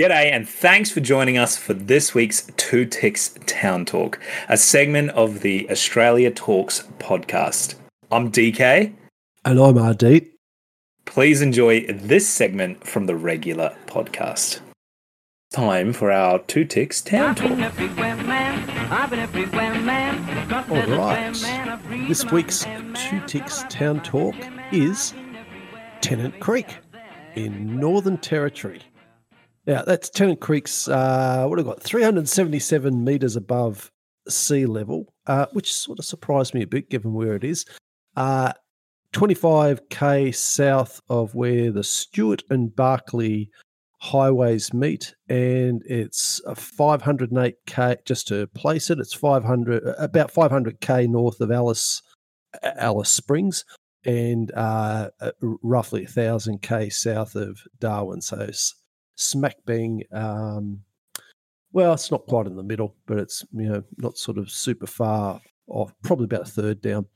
G'day, and thanks for joining us for this week's Two Ticks Town Talk, a segment of the Australia Talks podcast. I'm DK. And I'm RD. Please enjoy this segment from the regular podcast. Time for our Two Ticks Town Talk. All right. This week's Two Ticks Town Talk is Tennant Creek in Northern Territory. Now, that's Tennant Creek's, uh, what have got, 377 metres above sea level, uh, which sort of surprised me a bit given where it is. Uh, 25k south of where the Stuart and Barkly highways meet, and it's 508k. Just to place it, it's 500 about 500k north of Alice Alice Springs, and uh, roughly 1000k south of Darwin. So smack bang. Um, well, it's not quite in the middle, but it's you know not sort of super far off. Probably about a third down.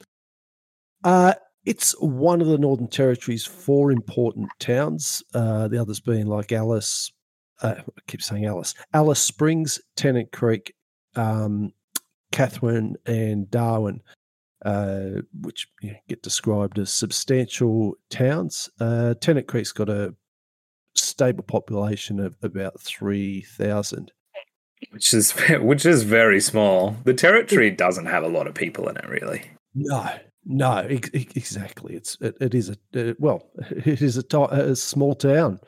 Uh, it's one of the Northern Territory's four important towns. Uh, the others being like Alice. Uh, I keep saying Alice. Alice Springs, Tennant Creek, um, Katherine, and Darwin. Uh, which you know, get described as substantial towns. Uh, Tennant Creek's got a stable population of about 3,000. Which is which is very small. The territory it, doesn't have a lot of people in it, really. No, no, exactly. It's it, it is a uh, well, it is a, a small town.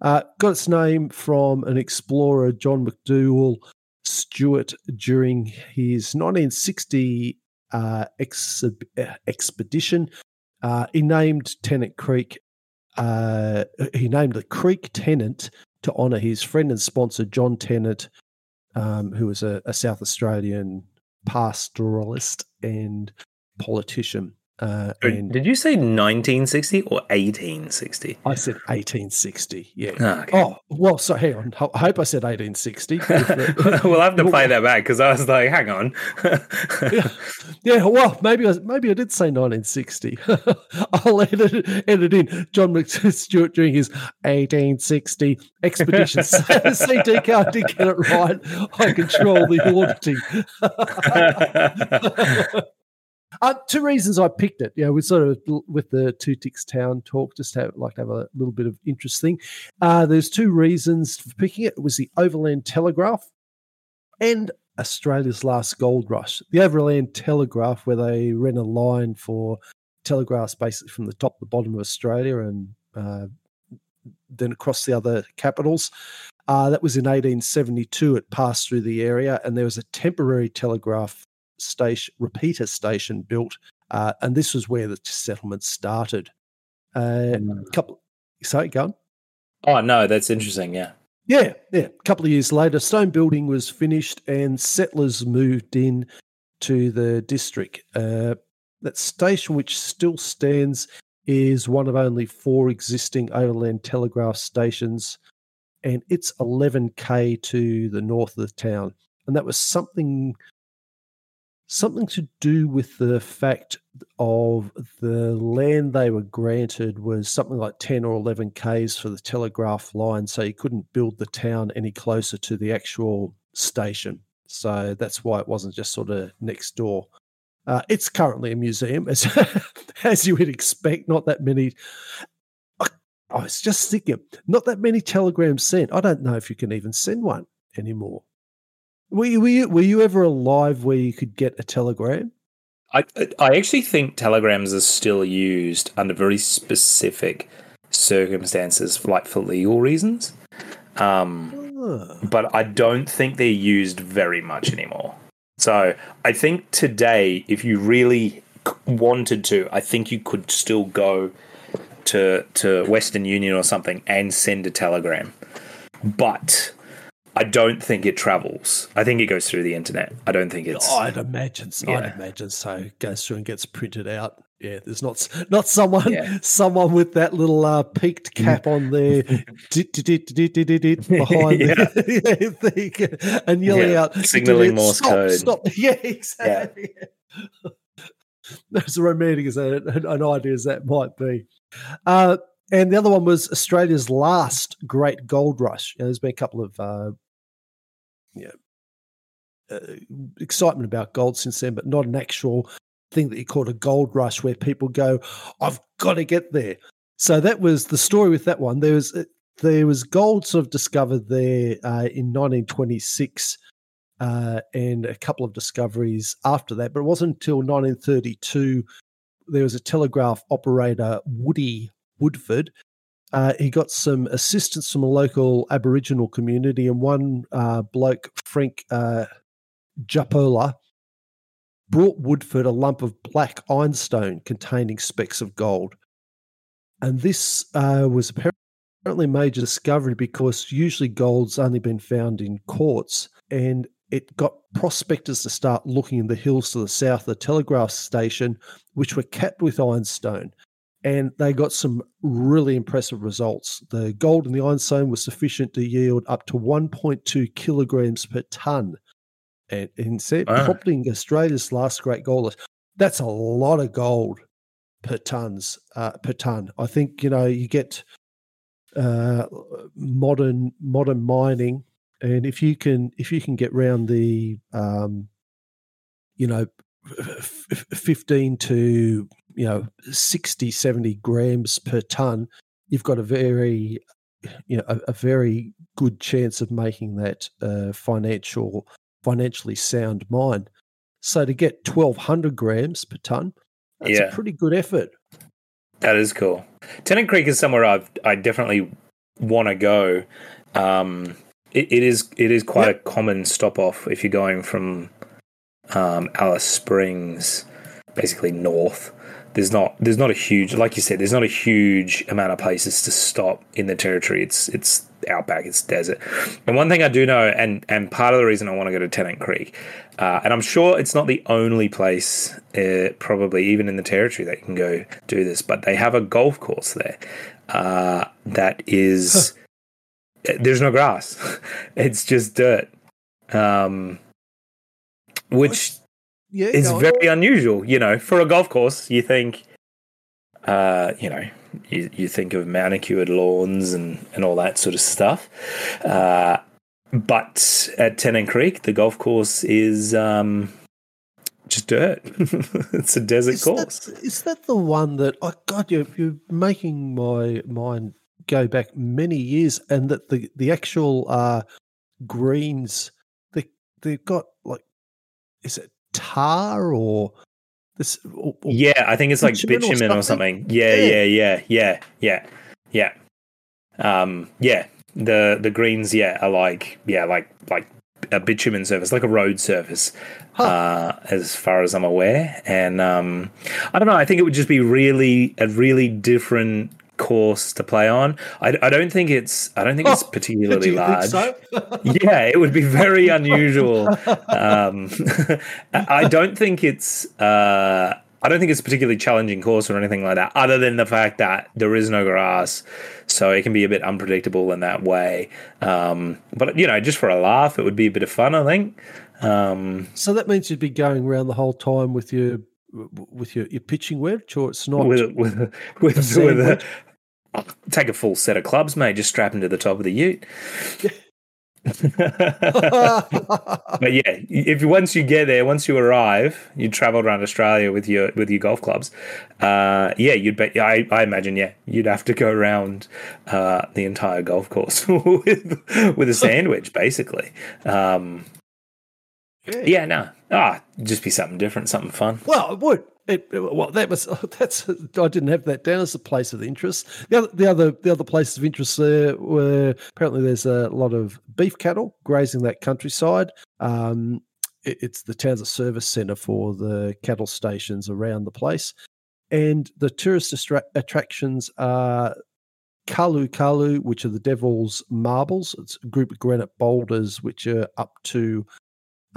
Uh, got its name from an explorer, John McDouall Stuart, during his 1960 uh, ex- expedition. Uh, he named Tennant Creek uh, he named the Creek Tennant to honour his friend and sponsor John Tennant, um, who was a, a, South Australian pastoralist and politician. Uh, and Did you say 1960 or 1860? I said 1860. Yeah. Oh, okay. oh well. So hang on. I hope I said 1860. we'll have to play that back because I was like, hang on. yeah. yeah. Well, maybe I maybe I did say 1960. I'll edit edit in John McStewart during his 1860 expedition. CDK, I did get it right. I control the auditing. Uh, two reasons I picked it. You know, with sort of with the two ticks town talk, just have like to have a little bit of interesting. Uh, there's two reasons for picking it. It was the Overland Telegraph and Australia's last gold rush. The Overland Telegraph, where they ran a line for telegraphs basically from the top to the bottom of Australia and uh, then across the other capitals. Uh, that was in 1872. It passed through the area, and there was a temporary telegraph station, repeater station built, uh, and this was where the settlement started. Uh, mm. couple, sorry, go on. Oh no, that's interesting. Yeah, yeah, yeah. A couple of years later, stone building was finished, and settlers moved in to the district. Uh, that station, which still stands, is one of only four existing overland telegraph stations, and it's 11k to the north of the town. And that was something something to do with the fact of the land they were granted was something like 10 or 11 k's for the telegraph line so you couldn't build the town any closer to the actual station. So that's why it wasn't just sort of next door. Uh, it's currently a museum as, as you would expect not that many I, I was just thinking not that many telegrams sent. I don't know if you can even send one anymore were you, were you, were you ever alive where you could get a telegram? I I actually think telegrams are still used under very specific circumstances, like for legal reasons. Um, But I don't think they're used very much anymore. So I think today, if you really wanted to, I think you could still go to to Western Union or something and send a telegram. But I don't think it travels. I think it goes through the internet. I don't think it's. I'd imagine. So. Yeah. I'd imagine so. It goes through and gets printed out. Yeah, there's not not someone yeah. someone with that little uh, peaked cap on there behind the and yelling out signaling Morse stop, code. Stop! Yeah, exactly. As romantic as an idea as that might be. Uh, and the other one was Australia's last great gold rush. You know, there's been a couple of uh, you know, uh, excitement about gold since then, but not an actual thing that you call a gold rush where people go, "I've got to get there." So that was the story with that one. There was uh, there was gold sort of discovered there uh, in 1926. Uh, and a couple of discoveries after that, but it wasn't until 1932 there was a telegraph operator, Woody Woodford. Uh, he got some assistance from a local Aboriginal community, and one uh, bloke, Frank uh, Japola, brought Woodford a lump of black ironstone containing specks of gold. And this uh, was apparently a major discovery because usually gold's only been found in quartz, and it got prospectors to start looking in the hills to the south of the telegraph station, which were capped with ironstone and they got some really impressive results. The gold in the ironstone was sufficient to yield up to 1.2 kilograms per ton. And instead, wow. toppling Australia's last great gold. That's a lot of gold per tons uh, per ton. I think you know you get uh, modern modern mining, and if you can if you can get round the um, you know 15 to you know 60 70 grams per ton you've got a very you know a, a very good chance of making that uh, financial financially sound mine. So to get 1200 grams per ton that's yeah. a pretty good effort. That is cool. Tennant creek is somewhere i i definitely want to go. Um it, it is it is quite yep. a common stop off if you're going from um, Alice Springs, basically north. There's not there's not a huge like you said there's not a huge amount of places to stop in the territory. It's it's outback it's desert. And one thing i do know and and part of the reason i want to go to tennant creek uh, and i'm sure it's not the only place uh, probably even in the territory that you can go do this but they have a golf course there uh, that is there's no grass. It's just dirt. Um, which yeah, is very unusual. You know, for a golf course, you think, uh, you know, you, you think of manicured lawns and, and all that sort of stuff. Uh, but at Tennant Creek, the golf course is um, just dirt. it's a desert is course. That, is that the one that? Oh God, you're, you're making my mind go back many years, and that the the actual uh, greens they they've got like is it tar or this? Or, or yeah, I think it's like bitumen, or something. Or something. Yeah, yeah, yeah, yeah, yeah, yeah. Um, yeah. The the greens, yeah, are like yeah, like like a bitumen surface, like a road surface, huh. uh, as far as I'm aware. And um, I don't know. I think it would just be really a really different course to play on. I, I don't think it's I don't think it's oh, particularly large. So? yeah, it would be very unusual. Um, I don't think it's uh, I don't think it's a particularly challenging course or anything like that, other than the fact that there is no grass, so it can be a bit unpredictable in that way. Um, but you know, just for a laugh, it would be a bit of fun. I think. Um, so that means you'd be going around the whole time with your with your, your pitching wedge, or it's not with with with, with a, take a full set of clubs, mate. Just strap them to the top of the ute. but yeah, if once you get there, once you arrive, you travel around Australia with your with your golf clubs. Uh, yeah, you'd be. I, I imagine. Yeah, you'd have to go around uh, the entire golf course with with a sandwich, basically. Um, yeah. yeah, no, ah, just be something different, something fun. Well, it would. It, well, that was that's. I didn't have that down as a place of interest. The other, the other, the other places of interest there were apparently there's a lot of beef cattle grazing that countryside. Um, it, it's the town's a service centre for the cattle stations around the place, and the tourist attra- attractions are Karlu Karlu, which are the Devil's Marbles. It's a group of granite boulders which are up to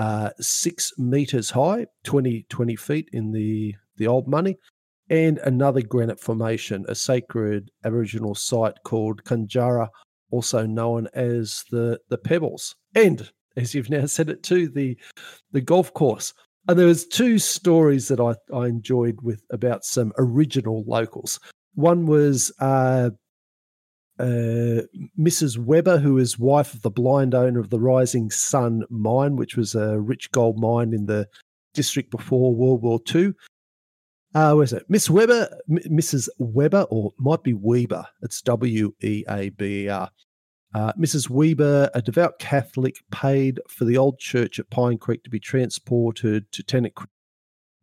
uh, six meters high, 20, 20 feet in the, the old money, and another granite formation, a sacred Aboriginal site called Kunjarra, also known as the, the Pebbles. And as you've now said it too, the the golf course. And there was two stories that I, I enjoyed with about some original locals. One was uh, uh, Mrs. Weber, who is wife of the blind owner of the Rising Sun mine, which was a rich gold mine in the district before World War II. Uh, where's it? Miss Weber, M- Mrs. Weber, or might be Weber. It's W E A B E R. Uh, Mrs. Weber, a devout Catholic, paid for the old church at Pine Creek to be transported to Tennant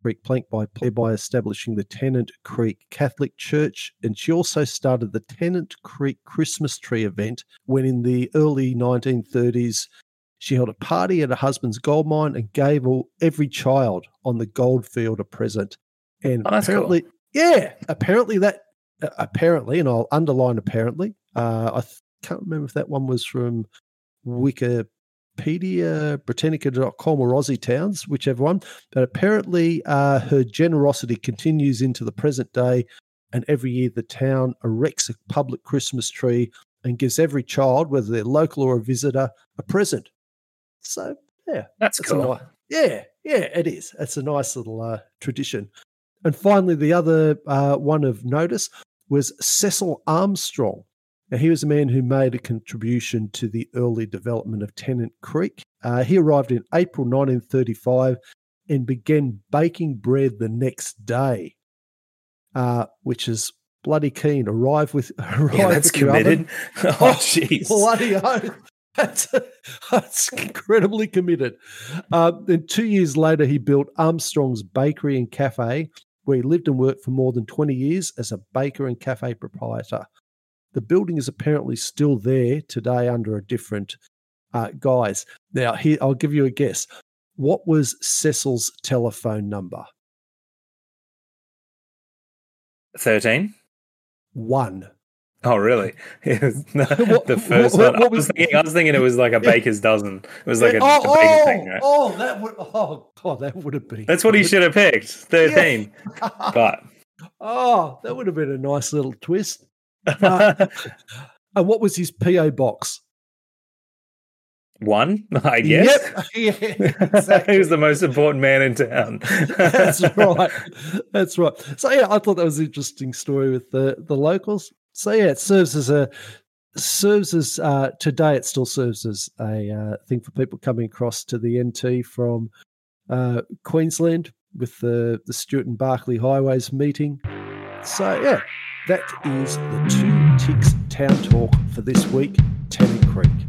Creek Plank by, by establishing the Tennant Creek Catholic Church. And she also started the Tennant Creek Christmas tree event when, in the early 1930s, she held a party at her husband's gold mine and gave all, every child on the gold field a present. And Oh, apparently, yeah, apparently that, uh, apparently, and I'll underline apparently, uh, I th- can't remember if that one was from Wikipedia, Britannica.com, or Aussie Towns, whichever one. But apparently, uh, her generosity continues into the present day. And every year, the town erects a public Christmas tree and gives every child, whether they're local or a visitor, a present. So, yeah, That's that's a cool. ni- yeah, yeah, it is. It's a nice little uh, tradition. And finally, the other uh, one of notice was Cecil Armstrong. Now, he was a man who made a contribution to the early development of Tennant Creek. Uh, he arrived in April 1935 and began baking bread the next day, uh, which is bloody keen. Arrive with arrive Yeah, that's with your oven. committed. Oh, jeez. Bloody oath. That's, that's incredibly committed. Um, then two years later, he built Armstrong's Bakery and Cafe, where he lived and worked for more than 20 years as a baker and cafe proprietor. The building is apparently still there today under a different uh, guise. Now, here I'll give you a guess. What was Cecil's telephone number? 13? One. Oh, really? the What- first what- one. what I, was thinking, I was thinking it was like a baker's dozen. It was like a, oh, a baker's oh, thing, right? oh, that would oh god, that would have been. That's what he should have picked. 13. But oh, that would have been a nice little twist. Uh, and what was his PO box? one, I guess. Yep. Yeah, exactly. he was the most important man in town. That's right. That's right. So yeah, I thought that was an interesting story with the the locals. So yeah, it serves as a serves as uh, today. It still serves as a uh, thing for people coming across to the NT from uh, Queensland with the the Stuart and Barkly Highways meeting. So yeah, that is the two ticks town talk for this week. Tennant Creek.